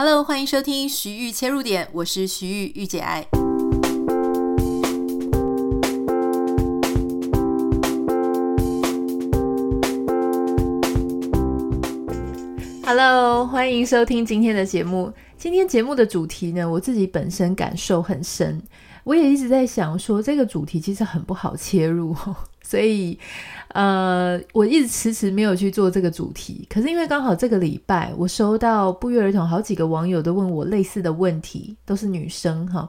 Hello，欢迎收听徐玉切入点，我是徐玉御姐爱。Hello，欢迎收听今天的节目。今天节目的主题呢，我自己本身感受很深，我也一直在想说，这个主题其实很不好切入，所以。呃，我一直迟迟没有去做这个主题，可是因为刚好这个礼拜我收到不约而同好几个网友都问我类似的问题，都是女生哈。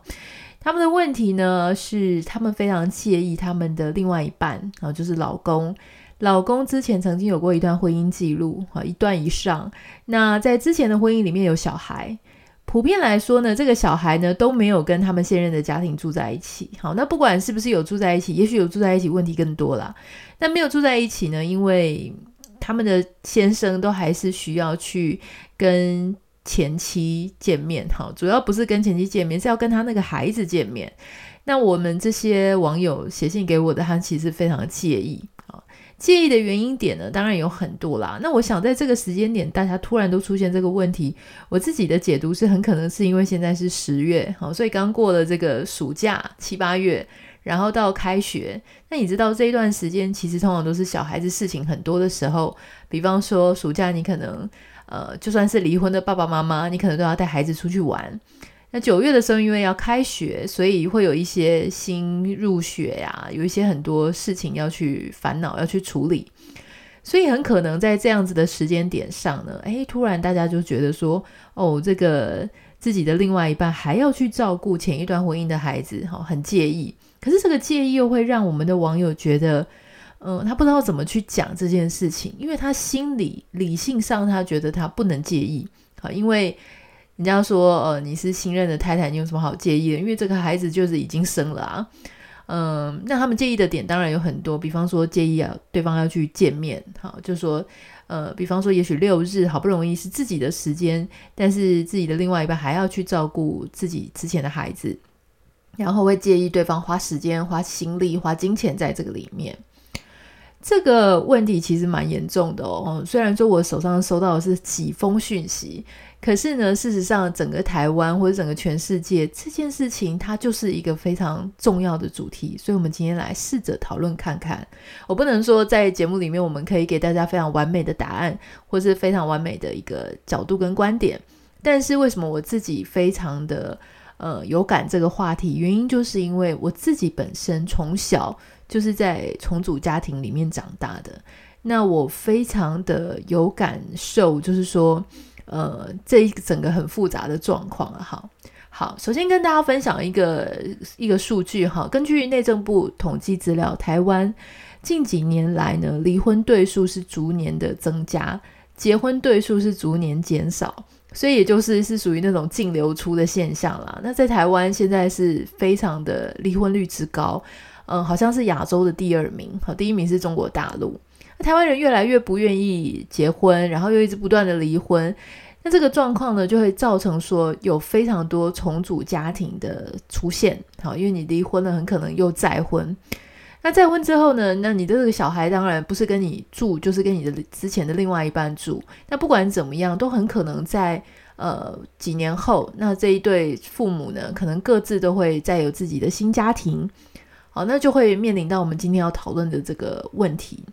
他们的问题呢是，他们非常介意他们的另外一半啊，就是老公，老公之前曾经有过一段婚姻记录啊，一段以上。那在之前的婚姻里面有小孩。普遍来说呢，这个小孩呢都没有跟他们现任的家庭住在一起。好，那不管是不是有住在一起，也许有住在一起，问题更多啦。那没有住在一起呢，因为他们的先生都还是需要去跟前妻见面。好，主要不是跟前妻见面，是要跟他那个孩子见面。那我们这些网友写信给我的，他其实非常介意。介意的原因点呢，当然有很多啦。那我想在这个时间点，大家突然都出现这个问题，我自己的解读是很可能是因为现在是十月，好，所以刚过了这个暑假七八月，然后到开学。那你知道这一段时间其实通常都是小孩子事情很多的时候，比方说暑假你可能呃就算是离婚的爸爸妈妈，你可能都要带孩子出去玩。那九月的时候，因为要开学，所以会有一些新入学呀，有一些很多事情要去烦恼，要去处理，所以很可能在这样子的时间点上呢，诶，突然大家就觉得说，哦，这个自己的另外一半还要去照顾前一段婚姻的孩子，哈，很介意。可是这个介意又会让我们的网友觉得，嗯，他不知道怎么去讲这件事情，因为他心里理性上他觉得他不能介意，好，因为。人家说，呃，你是新任的太太，你有什么好介意的？因为这个孩子就是已经生了啊。嗯，那他们介意的点当然有很多，比方说介意啊，对方要去见面，好，就说，呃，比方说也许六日好不容易是自己的时间，但是自己的另外一半还要去照顾自己之前的孩子，然后会介意对方花时间、花心力、花金钱在这个里面。这个问题其实蛮严重的哦。虽然说我手上收到的是几封讯息。可是呢，事实上，整个台湾或者整个全世界这件事情，它就是一个非常重要的主题。所以，我们今天来试着讨论看看。我不能说在节目里面我们可以给大家非常完美的答案，或是非常完美的一个角度跟观点。但是，为什么我自己非常的呃有感这个话题？原因就是因为我自己本身从小就是在重组家庭里面长大的。那我非常的有感受，就是说。呃，这一整个很复杂的状况啊，好，好，首先跟大家分享一个一个数据哈，根据内政部统计资料，台湾近几年来呢，离婚对数是逐年的增加，结婚对数是逐年减少，所以也就是是属于那种净流出的现象啦。那在台湾现在是非常的离婚率之高，嗯、好像是亚洲的第二名，好，第一名是中国大陆。台湾人越来越不愿意结婚，然后又一直不断的离婚，那这个状况呢，就会造成说有非常多重组家庭的出现。好，因为你离婚了，很可能又再婚。那再婚之后呢，那你的这个小孩当然不是跟你住，就是跟你的之前的另外一半住。那不管怎么样，都很可能在呃几年后，那这一对父母呢，可能各自都会再有自己的新家庭。好，那就会面临到我们今天要讨论的这个问题。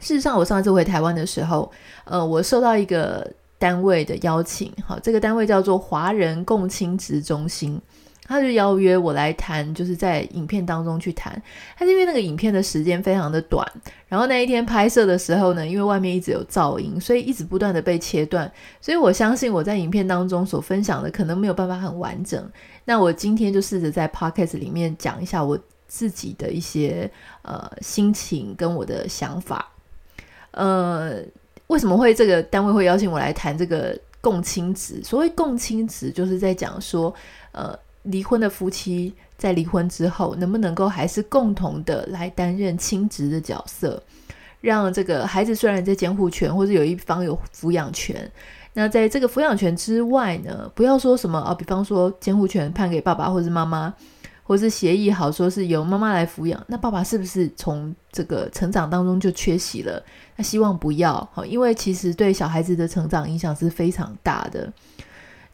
事实上，我上次回台湾的时候，呃，我收到一个单位的邀请，好，这个单位叫做华人共亲职中心，他就邀约我来谈，就是在影片当中去谈。他因为那个影片的时间非常的短，然后那一天拍摄的时候呢，因为外面一直有噪音，所以一直不断的被切断，所以我相信我在影片当中所分享的可能没有办法很完整。那我今天就试着在 Podcast 里面讲一下我自己的一些呃心情跟我的想法。呃，为什么会这个单位会邀请我来谈这个共亲职？所谓共亲职，就是在讲说，呃，离婚的夫妻在离婚之后，能不能够还是共同的来担任亲职的角色，让这个孩子虽然在监护权，或者有一方有抚养权，那在这个抚养权之外呢，不要说什么啊，比方说监护权判给爸爸或是妈妈。或是协议好说是由妈妈来抚养，那爸爸是不是从这个成长当中就缺席了？那希望不要，因为其实对小孩子的成长影响是非常大的。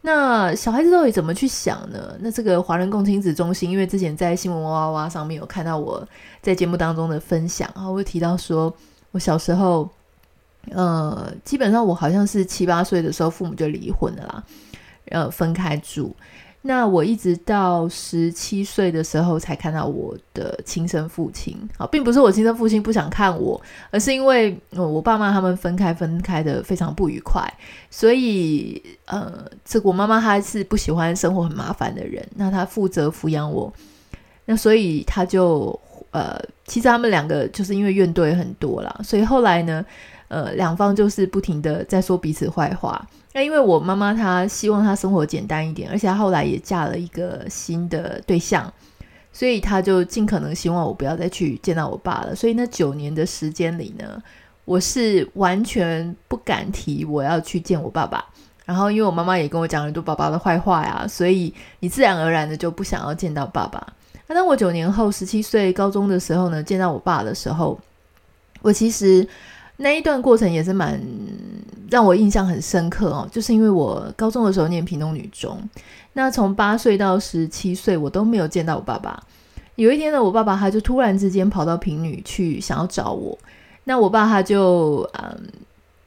那小孩子到底怎么去想呢？那这个华人共亲子中心，因为之前在新闻哇哇哇上面有看到我在节目当中的分享，然后会提到说，我小时候，呃，基本上我好像是七八岁的时候，父母就离婚了啦，呃，分开住。那我一直到十七岁的时候才看到我的亲生父亲，啊，并不是我亲生父亲不想看我，而是因为我爸妈他们分开，分开的非常不愉快，所以呃，这我妈妈她是不喜欢生活很麻烦的人，那她负责抚养我，那所以她就呃，其实他们两个就是因为怨怼很多啦，所以后来呢，呃，两方就是不停的在说彼此坏话。那因为我妈妈她希望她生活简单一点，而且她后来也嫁了一个新的对象，所以她就尽可能希望我不要再去见到我爸了。所以那九年的时间里呢，我是完全不敢提我要去见我爸爸。然后因为我妈妈也跟我讲了很多爸爸的坏话呀，所以你自然而然的就不想要见到爸爸。那当我九年后十七岁高中的时候呢，见到我爸的时候，我其实。那一段过程也是蛮让我印象很深刻哦，就是因为我高中的时候念屏东女中，那从八岁到十七岁我都没有见到我爸爸。有一天呢，我爸爸他就突然之间跑到屏女去想要找我，那我爸他就嗯，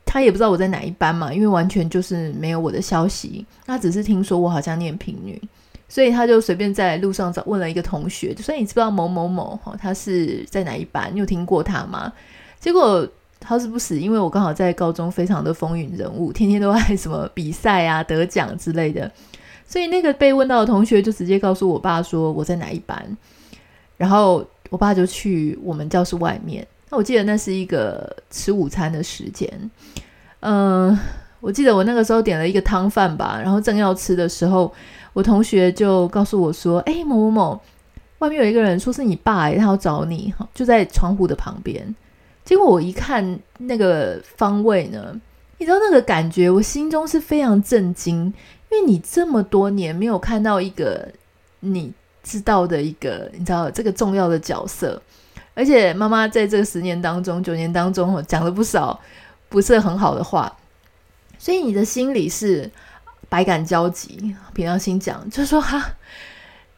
他也不知道我在哪一班嘛，因为完全就是没有我的消息，他只是听说我好像念屏女，所以他就随便在路上找问了一个同学，就说你知不知道某某某哈，他是在哪一班？你有听过他吗？结果。好死不死，因为我刚好在高中非常的风云人物，天天都爱什么比赛啊、得奖之类的，所以那个被问到的同学就直接告诉我爸说我在哪一班，然后我爸就去我们教室外面。那我记得那是一个吃午餐的时间，嗯、我记得我那个时候点了一个汤饭吧，然后正要吃的时候，我同学就告诉我说：“哎，某某某，外面有一个人说是你爸，他要找你，就在窗户的旁边。”结果我一看那个方位呢，你知道那个感觉，我心中是非常震惊，因为你这么多年没有看到一个你知道的一个，你知道这个重要的角色，而且妈妈在这十年当中、九年当中讲了不少不是很好的话，所以你的心里是百感交集。平常心讲，就是说哈。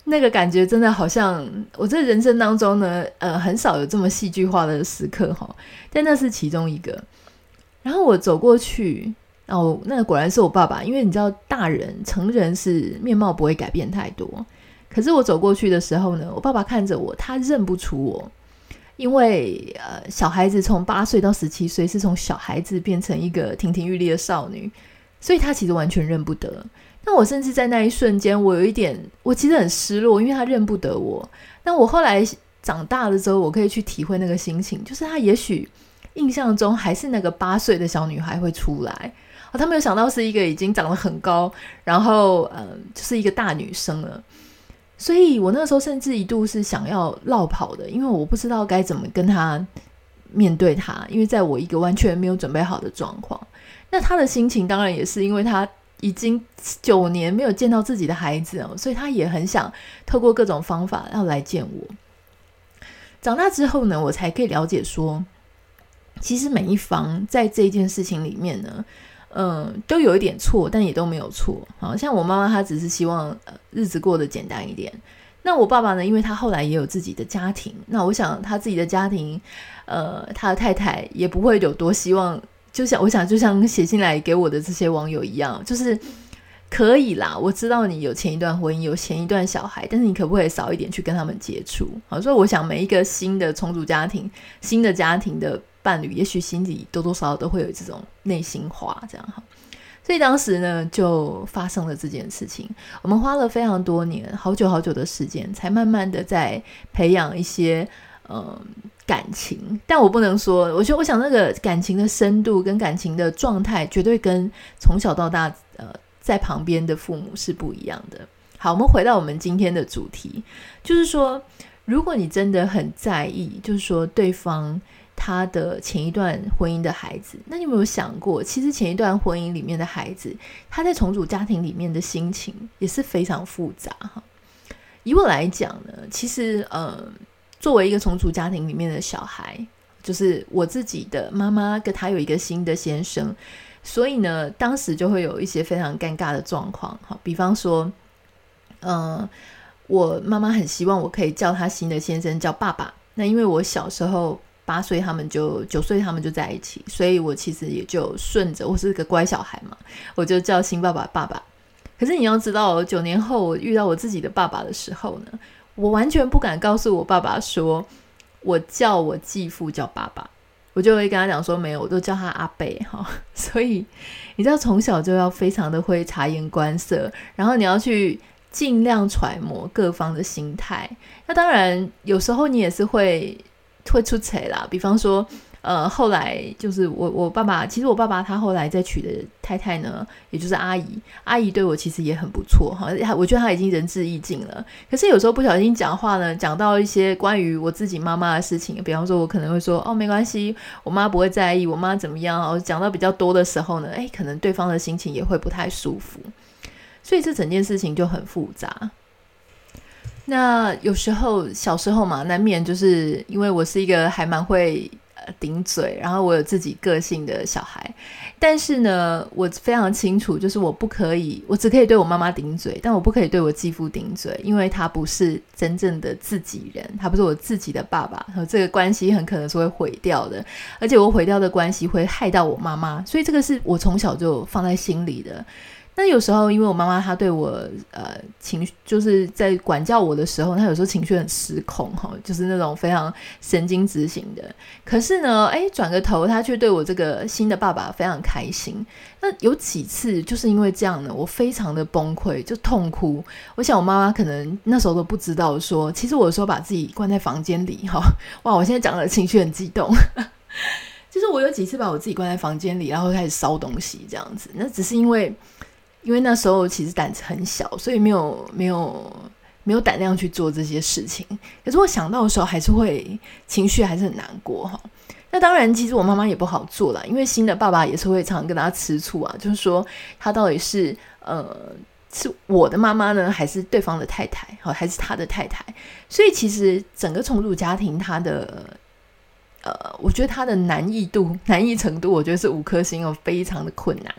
那个感觉真的好像我这人生当中呢，呃，很少有这么戏剧化的时刻哈，但那是其中一个。然后我走过去，哦，那果然是我爸爸，因为你知道，大人成人是面貌不会改变太多。可是我走过去的时候呢，我爸爸看着我，他认不出我，因为呃，小孩子从八岁到十七岁是从小孩子变成一个亭亭玉立的少女，所以他其实完全认不得。那我甚至在那一瞬间，我有一点，我其实很失落，因为他认不得我。但我后来长大了之后，我可以去体会那个心情，就是他也许印象中还是那个八岁的小女孩会出来，哦，他没有想到是一个已经长得很高，然后嗯，就是一个大女生了。所以我那个时候甚至一度是想要落跑的，因为我不知道该怎么跟他面对他，因为在我一个完全没有准备好的状况。那他的心情当然也是因为他。已经九年没有见到自己的孩子哦，所以他也很想透过各种方法要来见我。长大之后呢，我才可以了解说，其实每一方在这件事情里面呢，嗯，都有一点错，但也都没有错。好像我妈妈她只是希望呃日子过得简单一点。那我爸爸呢，因为他后来也有自己的家庭，那我想他自己的家庭，呃，他的太太也不会有多希望。就像我想，就像写信来给我的这些网友一样，就是可以啦。我知道你有前一段婚姻，有前一段小孩，但是你可不可以少一点去跟他们接触？好，所以我想每一个新的重组家庭、新的家庭的伴侣，也许心里多多少少都会有这种内心话，这样哈。所以当时呢，就发生了这件事情。我们花了非常多年，好久好久的时间，才慢慢的在培养一些嗯。感情，但我不能说，我觉得，我想那个感情的深度跟感情的状态，绝对跟从小到大，呃，在旁边的父母是不一样的。好，我们回到我们今天的主题，就是说，如果你真的很在意，就是说对方他的前一段婚姻的孩子，那你有没有想过，其实前一段婚姻里面的孩子，他在重组家庭里面的心情也是非常复杂哈。以我来讲呢，其实，呃。作为一个重组家庭里面的小孩，就是我自己的妈妈跟他有一个新的先生，所以呢，当时就会有一些非常尴尬的状况。好，比方说，嗯、我妈妈很希望我可以叫她新的先生叫爸爸。那因为我小时候八岁，他们就九岁，他们就在一起，所以我其实也就顺着，我是个乖小孩嘛，我就叫新爸爸爸爸。可是你要知道，九年后我遇到我自己的爸爸的时候呢，我完全不敢告诉我爸爸说，我叫我继父叫爸爸，我就会跟他讲说没有，我都叫他阿贝哈。所以你知道，从小就要非常的会察言观色，然后你要去尽量揣摩各方的心态。那当然，有时候你也是会会出彩啦，比方说。呃，后来就是我我爸爸，其实我爸爸他后来再娶的太太呢，也就是阿姨，阿姨对我其实也很不错哈，我觉得他已经仁至义尽了。可是有时候不小心讲话呢，讲到一些关于我自己妈妈的事情，比方说我可能会说哦，没关系，我妈不会在意，我妈怎么样哦，讲到比较多的时候呢，诶，可能对方的心情也会不太舒服，所以这整件事情就很复杂。那有时候小时候嘛，难免就是因为我是一个还蛮会。顶嘴，然后我有自己个性的小孩，但是呢，我非常清楚，就是我不可以，我只可以对我妈妈顶嘴，但我不可以对我继父顶嘴，因为他不是真正的自己人，他不是我自己的爸爸，和这个关系很可能是会毁掉的，而且我毁掉的关系会害到我妈妈，所以这个是我从小就放在心里的。那有时候，因为我妈妈她对我呃情绪，就是在管教我的时候，她有时候情绪很失控哈，就是那种非常神经质型的。可是呢，诶，转个头，她却对我这个新的爸爸非常开心。那有几次就是因为这样呢，我非常的崩溃，就痛哭。我想我妈妈可能那时候都不知道说，其实我有时候把自己关在房间里哈，哇，我现在讲的情绪很激动。就是我有几次把我自己关在房间里，然后开始烧东西这样子，那只是因为。因为那时候其实胆子很小，所以没有没有没有胆量去做这些事情。可是我想到的时候，还是会情绪还是很难过哈。那当然，其实我妈妈也不好做啦，因为新的爸爸也是会常跟他吃醋啊，就是说他到底是呃是我的妈妈呢，还是对方的太太，好，还是他的太太？所以其实整个重组家庭，他的呃，我觉得他的难易度、难易程度，我觉得是五颗星哦，非常的困难。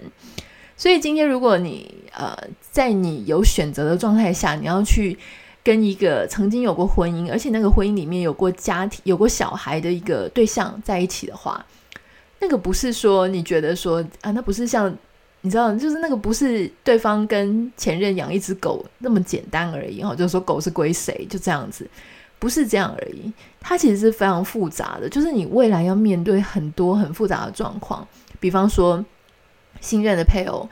所以今天，如果你呃在你有选择的状态下，你要去跟一个曾经有过婚姻，而且那个婚姻里面有过家庭、有过小孩的一个对象在一起的话，那个不是说你觉得说啊，那不是像你知道，就是那个不是对方跟前任养一只狗那么简单而已哈，就是说狗是归谁就这样子，不是这样而已，它其实是非常复杂的，就是你未来要面对很多很复杂的状况，比方说。新任的配偶，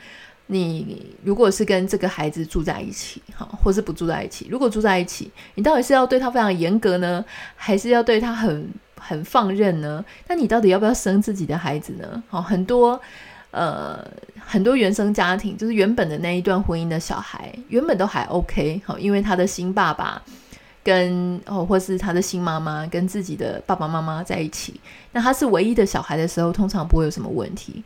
你如果是跟这个孩子住在一起，哈，或是不住在一起，如果住在一起，你到底是要对他非常严格呢，还是要对他很很放任呢？那你到底要不要生自己的孩子呢？好，很多呃很多原生家庭，就是原本的那一段婚姻的小孩，原本都还 OK，好，因为他的新爸爸跟哦，或是他的新妈妈跟自己的爸爸妈妈在一起，那他是唯一的小孩的时候，通常不会有什么问题。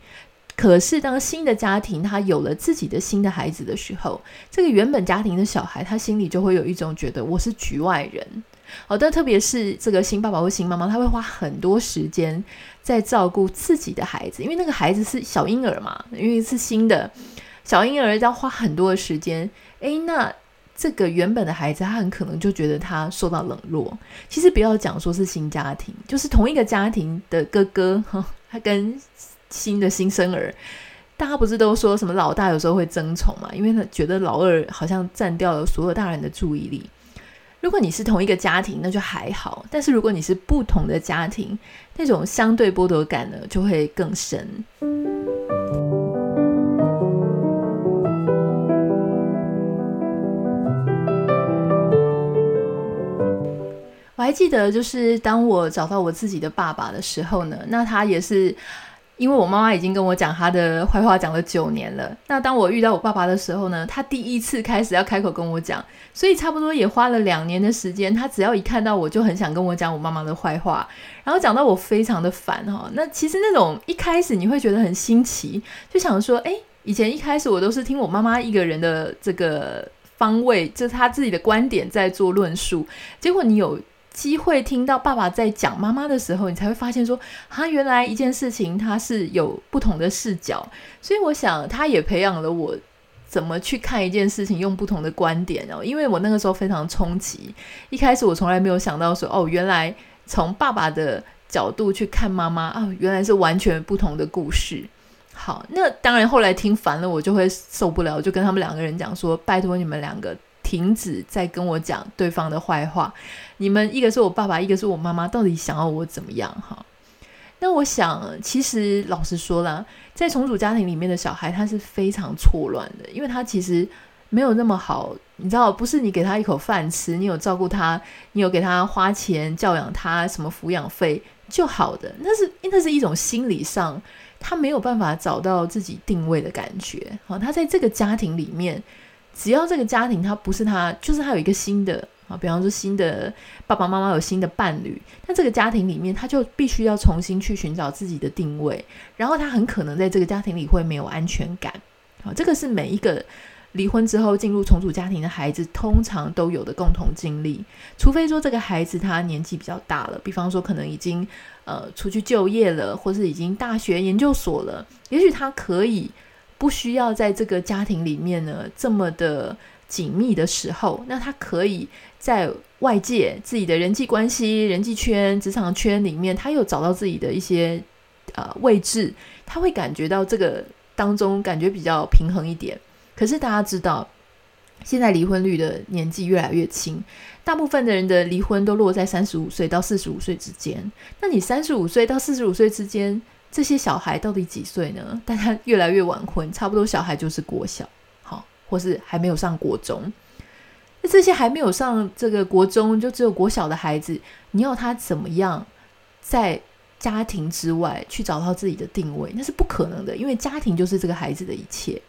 可是，当新的家庭他有了自己的新的孩子的时候，这个原本家庭的小孩，他心里就会有一种觉得我是局外人。好的，特别是这个新爸爸或新妈妈，他会花很多时间在照顾自己的孩子，因为那个孩子是小婴儿嘛，因为是新的小婴儿，要花很多的时间。诶，那这个原本的孩子，他很可能就觉得他受到冷落。其实不要讲说是新家庭，就是同一个家庭的哥哥，他跟。新的新生儿，大家不是都说什么老大有时候会争宠嘛？因为他觉得老二好像占掉了所有大人的注意力。如果你是同一个家庭，那就还好；但是如果你是不同的家庭，那种相对剥夺感呢，就会更深。我还记得，就是当我找到我自己的爸爸的时候呢，那他也是。因为我妈妈已经跟我讲她的坏话讲了九年了，那当我遇到我爸爸的时候呢，他第一次开始要开口跟我讲，所以差不多也花了两年的时间。他只要一看到我就很想跟我讲我妈妈的坏话，然后讲到我非常的烦哈。那其实那种一开始你会觉得很新奇，就想说，诶，以前一开始我都是听我妈妈一个人的这个方位，就是他自己的观点在做论述，结果你有。机会听到爸爸在讲妈妈的时候，你才会发现说，他原来一件事情他是有不同的视角。所以我想，他也培养了我怎么去看一件事情，用不同的观点哦。因为我那个时候非常冲击，一开始我从来没有想到说，哦，原来从爸爸的角度去看妈妈啊，原来是完全不同的故事。好，那当然后来听烦了，我就会受不了，就跟他们两个人讲说，拜托你们两个。停止再跟我讲对方的坏话，你们一个是我爸爸，一个是我妈妈，到底想要我怎么样？哈，那我想，其实老实说啦，在重组家庭里面的小孩，他是非常错乱的，因为他其实没有那么好，你知道，不是你给他一口饭吃，你有照顾他，你有给他花钱教养他，什么抚养费就好的，那是那是一种心理上他没有办法找到自己定位的感觉。好，他在这个家庭里面。只要这个家庭他不是他，就是他有一个新的啊，比方说新的爸爸妈妈有新的伴侣，那这个家庭里面他就必须要重新去寻找自己的定位，然后他很可能在这个家庭里会没有安全感啊，这个是每一个离婚之后进入重组家庭的孩子通常都有的共同经历，除非说这个孩子他年纪比较大了，比方说可能已经呃出去就业了，或是已经大学研究所了，也许他可以。不需要在这个家庭里面呢这么的紧密的时候，那他可以在外界自己的人际关系、人际圈、职场圈里面，他又找到自己的一些呃位置，他会感觉到这个当中感觉比较平衡一点。可是大家知道，现在离婚率的年纪越来越轻，大部分的人的离婚都落在三十五岁到四十五岁之间。那你三十五岁到四十五岁之间，这些小孩到底几岁呢？大家越来越晚婚，差不多小孩就是国小，好，或是还没有上国中。那这些还没有上这个国中，就只有国小的孩子，你要他怎么样在家庭之外去找到自己的定位？那是不可能的，因为家庭就是这个孩子的一切。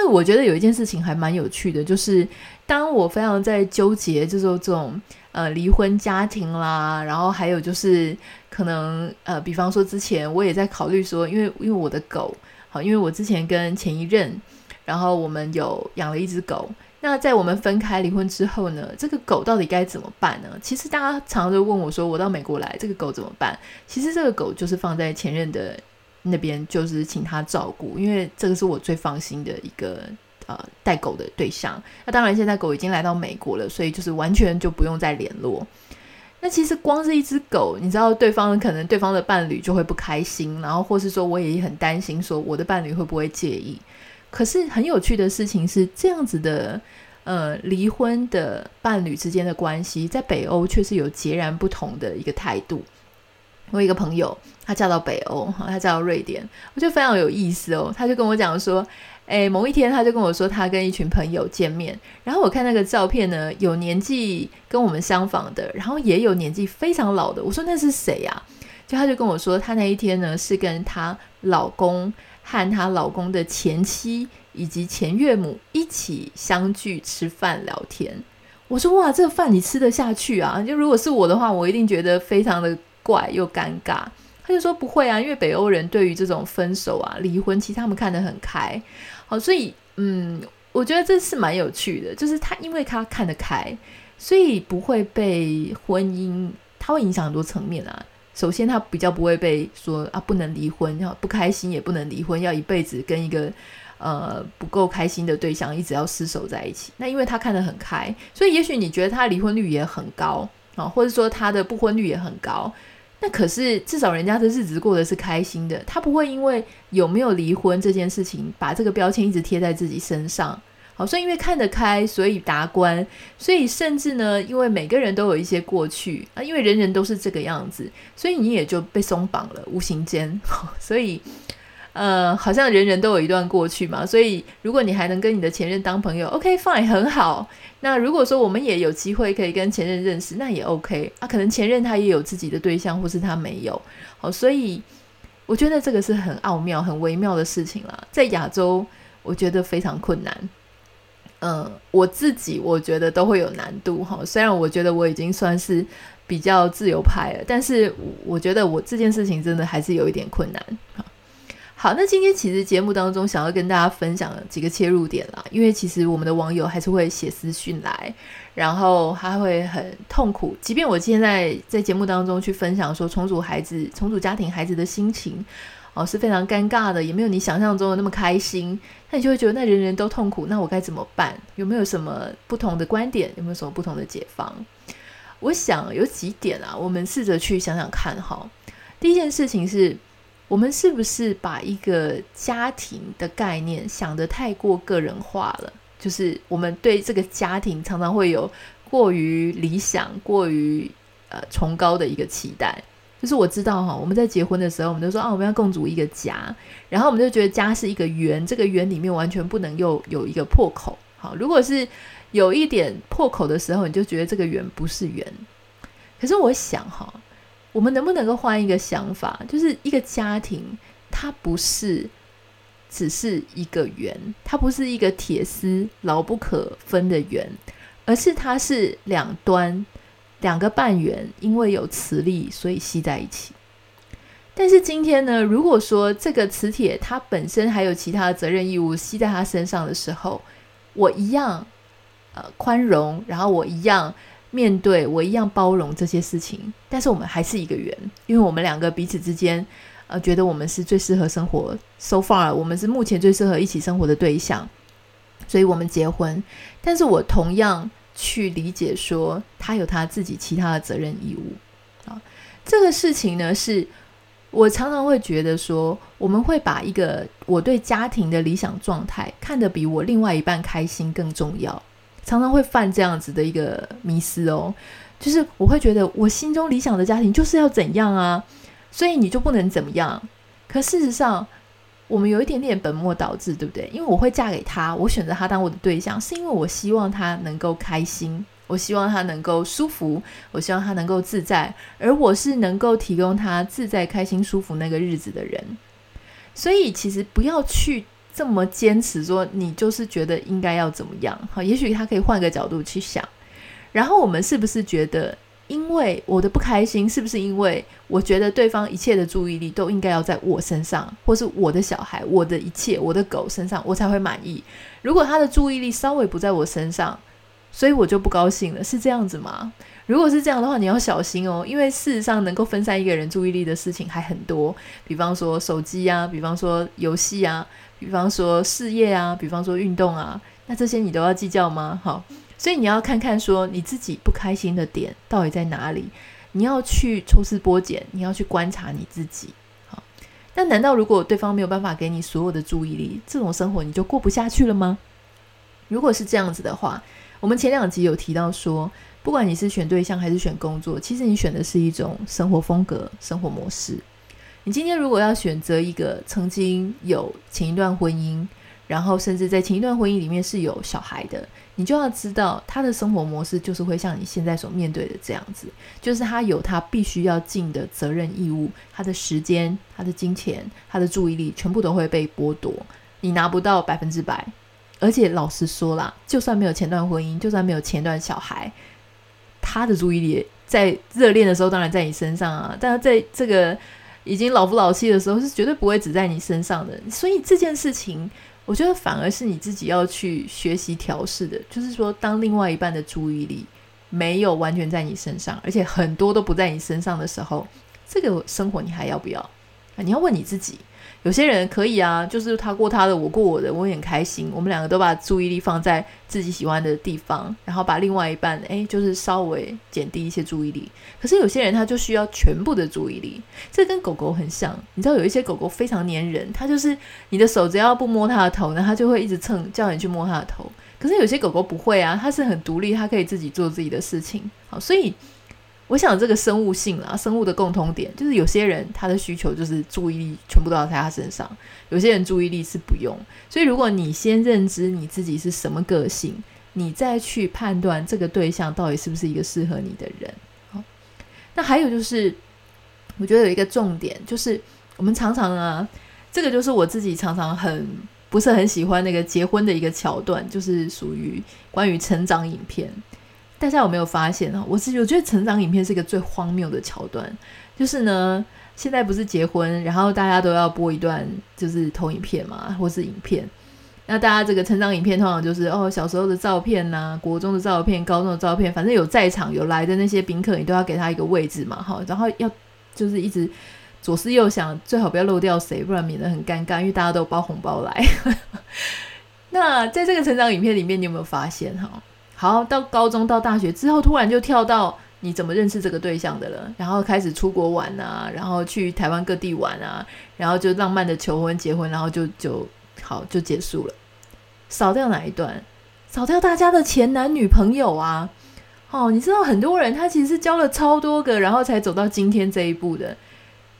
但是我觉得有一件事情还蛮有趣的，就是当我非常在纠结，就是这种。呃，离婚家庭啦，然后还有就是可能呃，比方说之前我也在考虑说，因为因为我的狗，好，因为我之前跟前一任，然后我们有养了一只狗，那在我们分开离婚之后呢，这个狗到底该怎么办呢？其实大家常常都问我说，我到美国来，这个狗怎么办？其实这个狗就是放在前任的那边，就是请他照顾，因为这个是我最放心的一个。呃，带狗的对象，那当然现在狗已经来到美国了，所以就是完全就不用再联络。那其实光是一只狗，你知道对方可能对方的伴侣就会不开心，然后或是说我也很担心，说我的伴侣会不会介意。可是很有趣的事情是，这样子的呃离婚的伴侣之间的关系，在北欧却是有截然不同的一个态度。我有一个朋友，他嫁到北欧，他嫁到瑞典，我觉得非常有意思哦。他就跟我讲说。诶，某一天他就跟我说，他跟一群朋友见面，然后我看那个照片呢，有年纪跟我们相仿的，然后也有年纪非常老的。我说那是谁呀？就他就跟我说，他那一天呢是跟他老公和他老公的前妻以及前岳母一起相聚吃饭聊天。我说哇，这个饭你吃得下去啊？就如果是我的话，我一定觉得非常的怪又尴尬。他就说不会啊，因为北欧人对于这种分手啊、离婚，其实他们看得很开。好，所以嗯，我觉得这是蛮有趣的，就是他因为他看得开，所以不会被婚姻，他会影响很多层面啊。首先，他比较不会被说啊不能离婚，要不开心也不能离婚，要一辈子跟一个呃不够开心的对象一直要厮守在一起。那因为他看得很开，所以也许你觉得他离婚率也很高啊，或者说他的不婚率也很高。那可是至少人家的日子过得是开心的，他不会因为有没有离婚这件事情把这个标签一直贴在自己身上。好，所以因为看得开，所以达观，所以甚至呢，因为每个人都有一些过去啊，因为人人都是这个样子，所以你也就被松绑了，无形间，所以。呃，好像人人都有一段过去嘛，所以如果你还能跟你的前任当朋友，OK fine，很好。那如果说我们也有机会可以跟前任认识，那也 OK 啊。可能前任他也有自己的对象，或是他没有。好，所以我觉得这个是很奥妙、很微妙的事情啦。在亚洲，我觉得非常困难。嗯、我自己我觉得都会有难度哈。虽然我觉得我已经算是比较自由派了，但是我觉得我这件事情真的还是有一点困难。好，那今天其实节目当中想要跟大家分享几个切入点啦，因为其实我们的网友还是会写私讯来，然后他会很痛苦，即便我现在在节目当中去分享说重组孩子、重组家庭孩子的心情，哦是非常尴尬的，也没有你想象中的那么开心，那你就会觉得那人人都痛苦，那我该怎么办？有没有什么不同的观点？有没有什么不同的解方？我想有几点啊，我们试着去想想看哈。第一件事情是。我们是不是把一个家庭的概念想得太过个人化了？就是我们对这个家庭常常会有过于理想、过于呃崇高的一个期待。就是我知道哈，我们在结婚的时候，我们就说啊，我们要共组一个家，然后我们就觉得家是一个圆，这个圆里面完全不能又有一个破口。好，如果是有一点破口的时候，你就觉得这个圆不是圆。可是我想哈。我们能不能够换一个想法，就是一个家庭，它不是只是一个圆，它不是一个铁丝牢不可分的圆，而是它是两端两个半圆，因为有磁力，所以吸在一起。但是今天呢，如果说这个磁铁它本身还有其他的责任义务吸在它身上的时候，我一样呃宽容，然后我一样。面对我一样包容这些事情，但是我们还是一个圆，因为我们两个彼此之间，呃，觉得我们是最适合生活，so far 我们是目前最适合一起生活的对象，所以我们结婚。但是我同样去理解说，他有他自己其他的责任义务啊。这个事情呢，是我常常会觉得说，我们会把一个我对家庭的理想状态看得比我另外一半开心更重要。常常会犯这样子的一个迷思哦，就是我会觉得我心中理想的家庭就是要怎样啊，所以你就不能怎么样。可事实上，我们有一点点本末倒置，对不对？因为我会嫁给他，我选择他当我的对象，是因为我希望他能够开心，我希望他能够舒服，我希望他能够自在，而我是能够提供他自在、开心、舒服那个日子的人。所以，其实不要去。这么坚持说，你就是觉得应该要怎么样？好，也许他可以换个角度去想。然后我们是不是觉得，因为我的不开心，是不是因为我觉得对方一切的注意力都应该要在我身上，或是我的小孩、我的一切、我的狗身上，我才会满意？如果他的注意力稍微不在我身上，所以我就不高兴了，是这样子吗？如果是这样的话，你要小心哦，因为事实上能够分散一个人注意力的事情还很多，比方说手机啊，比方说游戏啊。比方说事业啊，比方说运动啊，那这些你都要计较吗？好，所以你要看看说你自己不开心的点到底在哪里，你要去抽丝剥茧，你要去观察你自己。好，那难道如果对方没有办法给你所有的注意力，这种生活你就过不下去了吗？如果是这样子的话，我们前两集有提到说，不管你是选对象还是选工作，其实你选的是一种生活风格、生活模式。你今天如果要选择一个曾经有前一段婚姻，然后甚至在前一段婚姻里面是有小孩的，你就要知道他的生活模式就是会像你现在所面对的这样子，就是他有他必须要尽的责任义务，他的时间、他的金钱、他的注意力全部都会被剥夺，你拿不到百分之百。而且老实说啦，就算没有前段婚姻，就算没有前段小孩，他的注意力在热恋的时候当然在你身上啊，但是在这个。已经老夫老妻的时候，是绝对不会只在你身上的。所以这件事情，我觉得反而是你自己要去学习调试的。就是说，当另外一半的注意力没有完全在你身上，而且很多都不在你身上的时候，这个生活你还要不要？你要问你自己。有些人可以啊，就是他过他的，我过我的，我也很开心。我们两个都把注意力放在自己喜欢的地方，然后把另外一半，诶，就是稍微减低一些注意力。可是有些人他就需要全部的注意力，这跟狗狗很像。你知道有一些狗狗非常粘人，它就是你的手只要不摸它的头呢，它就会一直蹭，叫你去摸它的头。可是有些狗狗不会啊，它是很独立，它可以自己做自己的事情。好，所以。我想这个生物性啊，生物的共同点就是有些人他的需求就是注意力全部都要在他身上，有些人注意力是不用。所以如果你先认知你自己是什么个性，你再去判断这个对象到底是不是一个适合你的人。好，那还有就是，我觉得有一个重点就是，我们常常啊，这个就是我自己常常很不是很喜欢那个结婚的一个桥段，就是属于关于成长影片。大家有没有发现呢？我是我觉得成长影片是一个最荒谬的桥段，就是呢，现在不是结婚，然后大家都要播一段就是投影片嘛，或是影片。那大家这个成长影片通常就是哦，小时候的照片呐、国中的照片，高中的照片，反正有在场有来的那些宾客，你都要给他一个位置嘛，哈，然后要就是一直左思右想，最好不要漏掉谁，不然免得很尴尬，因为大家都包红包来。那在这个成长影片里面，你有没有发现哈？好，到高中到大学之后，突然就跳到你怎么认识这个对象的了，然后开始出国玩啊，然后去台湾各地玩啊，然后就浪漫的求婚结婚，然后就就好就结束了。少掉哪一段？少掉大家的前男女朋友啊！哦，你知道很多人他其实是交了超多个，然后才走到今天这一步的。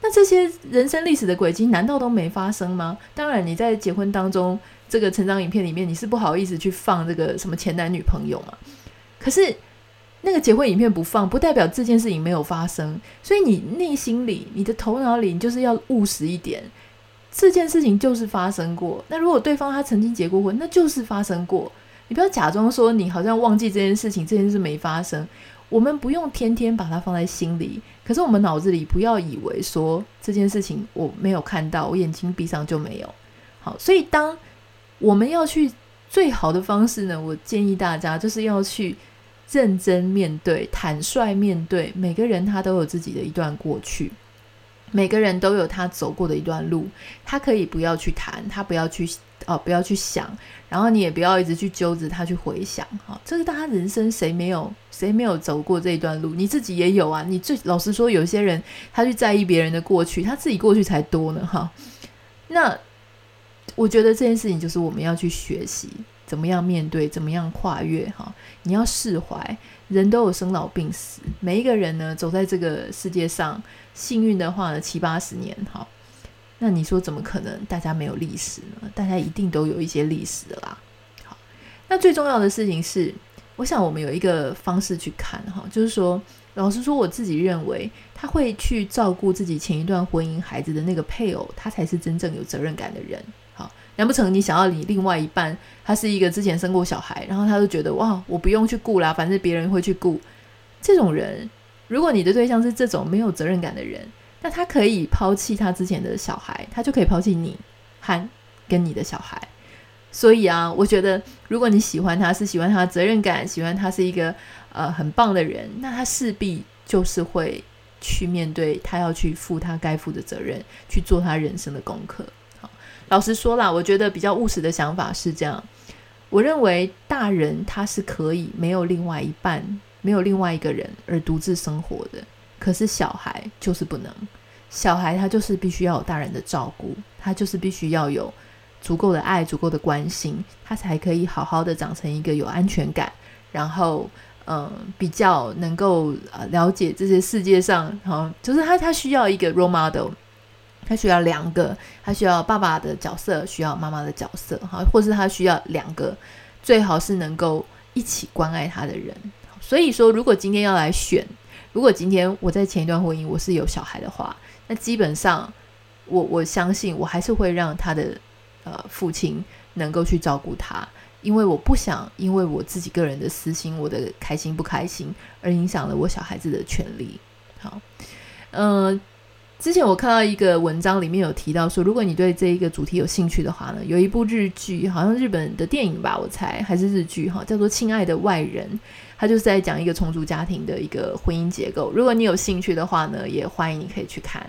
那这些人生历史的轨迹，难道都没发生吗？当然，你在结婚当中这个成长影片里面，你是不好意思去放这个什么前男女朋友嘛？可是那个结婚影片不放，不代表这件事情没有发生。所以你内心里、你的头脑里，你就是要务实一点。这件事情就是发生过。那如果对方他曾经结过婚，那就是发生过。你不要假装说你好像忘记这件事情，这件事没发生。我们不用天天把它放在心里，可是我们脑子里不要以为说这件事情我没有看到，我眼睛闭上就没有。好，所以当我们要去最好的方式呢，我建议大家就是要去认真面对、坦率面对。每个人他都有自己的一段过去。每个人都有他走过的一段路，他可以不要去谈，他不要去哦，不要去想，然后你也不要一直去揪着他去回想，哈、这是大家人生谁没有谁没有走过这一段路？你自己也有啊。你最老实说，有些人他去在意别人的过去，他自己过去才多呢，哈、那我觉得这件事情就是我们要去学习怎么样面对，怎么样跨越，哈、你要释怀，人都有生老病死，每一个人呢，走在这个世界上。幸运的话呢，七八十年，好，那你说怎么可能大家没有历史呢？大家一定都有一些历史的啦。好，那最重要的事情是，我想我们有一个方式去看哈，就是说，老实说，我自己认为，他会去照顾自己前一段婚姻孩子的那个配偶，他才是真正有责任感的人。难不成你想要你另外一半，他是一个之前生过小孩，然后他就觉得哇，我不用去顾啦，反正别人会去顾，这种人。如果你的对象是这种没有责任感的人，那他可以抛弃他之前的小孩，他就可以抛弃你和跟你的小孩。所以啊，我觉得如果你喜欢他是喜欢他的责任感，喜欢他是一个呃很棒的人，那他势必就是会去面对他要去负他该负的责任，去做他人生的功课。老实说啦，我觉得比较务实的想法是这样，我认为大人他是可以没有另外一半。没有另外一个人而独自生活的，可是小孩就是不能。小孩他就是必须要有大人的照顾，他就是必须要有足够的爱、足够的关心，他才可以好好的长成一个有安全感，然后嗯、比较能够呃了解这些世界上，哈，就是他他需要一个 role model，他需要两个，他需要爸爸的角色，需要妈妈的角色，哈，或是他需要两个，最好是能够一起关爱他的人。所以说，如果今天要来选，如果今天我在前一段婚姻我是有小孩的话，那基本上我我相信我还是会让他的呃父亲能够去照顾他，因为我不想因为我自己个人的私心，我的开心不开心而影响了我小孩子的权利。好，嗯、之前我看到一个文章，里面有提到说，如果你对这一个主题有兴趣的话呢，有一部日剧，好像日本的电影吧，我猜还是日剧哈，叫做《亲爱的外人》，它就是在讲一个重组家庭的一个婚姻结构。如果你有兴趣的话呢，也欢迎你可以去看。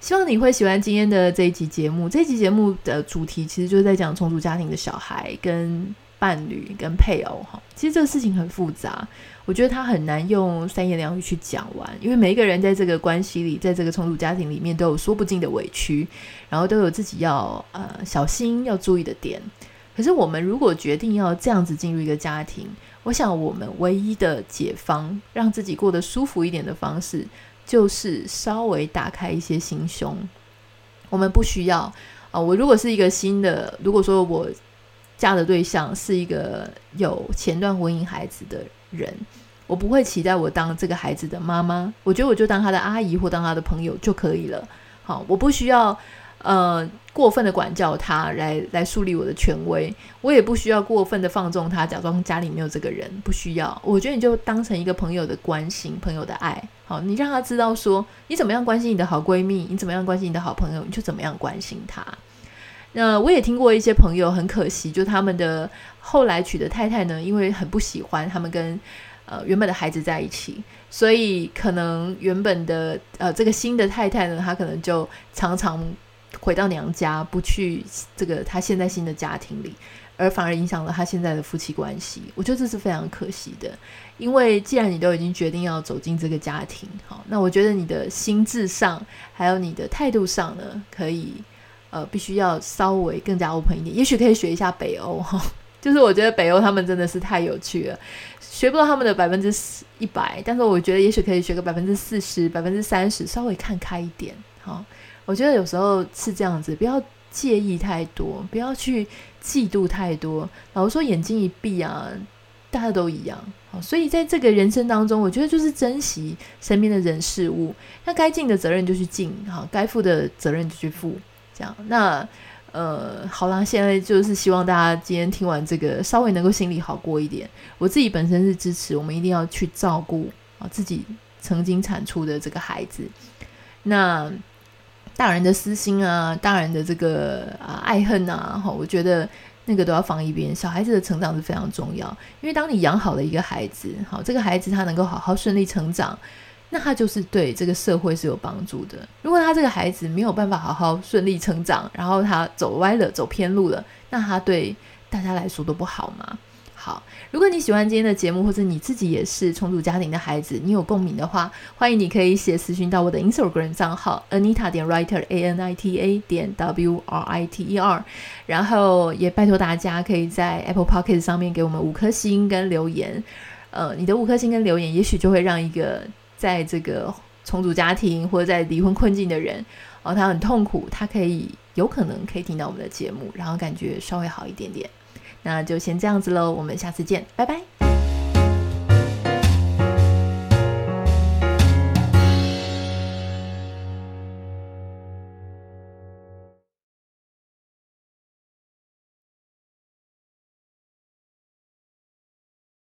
希望你会喜欢今天的这一集节目。这一集节目的主题其实就是在讲重组家庭的小孩跟伴侣跟配偶哈。其实这个事情很复杂。我觉得他很难用三言两语去讲完，因为每一个人在这个关系里，在这个重组家庭里面都有说不尽的委屈，然后都有自己要呃小心要注意的点。可是我们如果决定要这样子进入一个家庭，我想我们唯一的解方，让自己过得舒服一点的方式，就是稍微打开一些心胸。我们不需要啊、我如果是一个新的，如果说我嫁的对象是一个有前段婚姻孩子的。人，我不会期待我当这个孩子的妈妈，我觉得我就当他的阿姨或当他的朋友就可以了。好，我不需要呃过分的管教他，来来树立我的权威。我也不需要过分的放纵他，假装家里没有这个人，不需要。我觉得你就当成一个朋友的关心，朋友的爱。好，你让他知道说你怎么样关心你的好闺蜜，你怎么样关心你的好朋友，你就怎么样关心他。那我也听过一些朋友，很可惜，就他们的后来娶的太太呢，因为很不喜欢他们跟呃原本的孩子在一起，所以可能原本的呃这个新的太太呢，她可能就常常回到娘家，不去这个她现在新的家庭里，而反而影响了她现在的夫妻关系。我觉得这是非常可惜的，因为既然你都已经决定要走进这个家庭，好，那我觉得你的心智上还有你的态度上呢，可以。呃，必须要稍微更加 open 一点，也许可以学一下北欧哈，就是我觉得北欧他们真的是太有趣了，学不到他们的百分之一百，但是我觉得也许可以学个百分之四十、百分之三十，稍微看开一点哈。我觉得有时候是这样子，不要介意太多，不要去嫉妒太多。老实说，眼睛一闭啊，大家都一样。好，所以在这个人生当中，我觉得就是珍惜身边的人事物，那该尽的责任就去尽，哈，该负的责任就去负。这样，那呃，好啦，现在就是希望大家今天听完这个，稍微能够心里好过一点。我自己本身是支持，我们一定要去照顾啊自己曾经产出的这个孩子。那大人的私心啊，大人的这个啊爱恨啊，哈，我觉得那个都要放一边。小孩子的成长是非常重要，因为当你养好了一个孩子，好，这个孩子他能够好好顺利成长。那他就是对这个社会是有帮助的。如果他这个孩子没有办法好好顺利成长，然后他走歪了、走偏路了，那他对大家来说都不好嘛。好，如果你喜欢今天的节目，或者你自己也是重组家庭的孩子，你有共鸣的话，欢迎你可以写私讯到我的 Instagram 账号 Anita 点 Writer A N I T A 点 W R I T E R，然后也拜托大家可以在 Apple Podcast 上面给我们五颗星跟留言。呃，你的五颗星跟留言，也许就会让一个。在这个重组家庭或者在离婚困境的人，哦，他很痛苦，他可以有可能可以听到我们的节目，然后感觉稍微好一点点。那就先这样子喽，我们下次见，拜拜。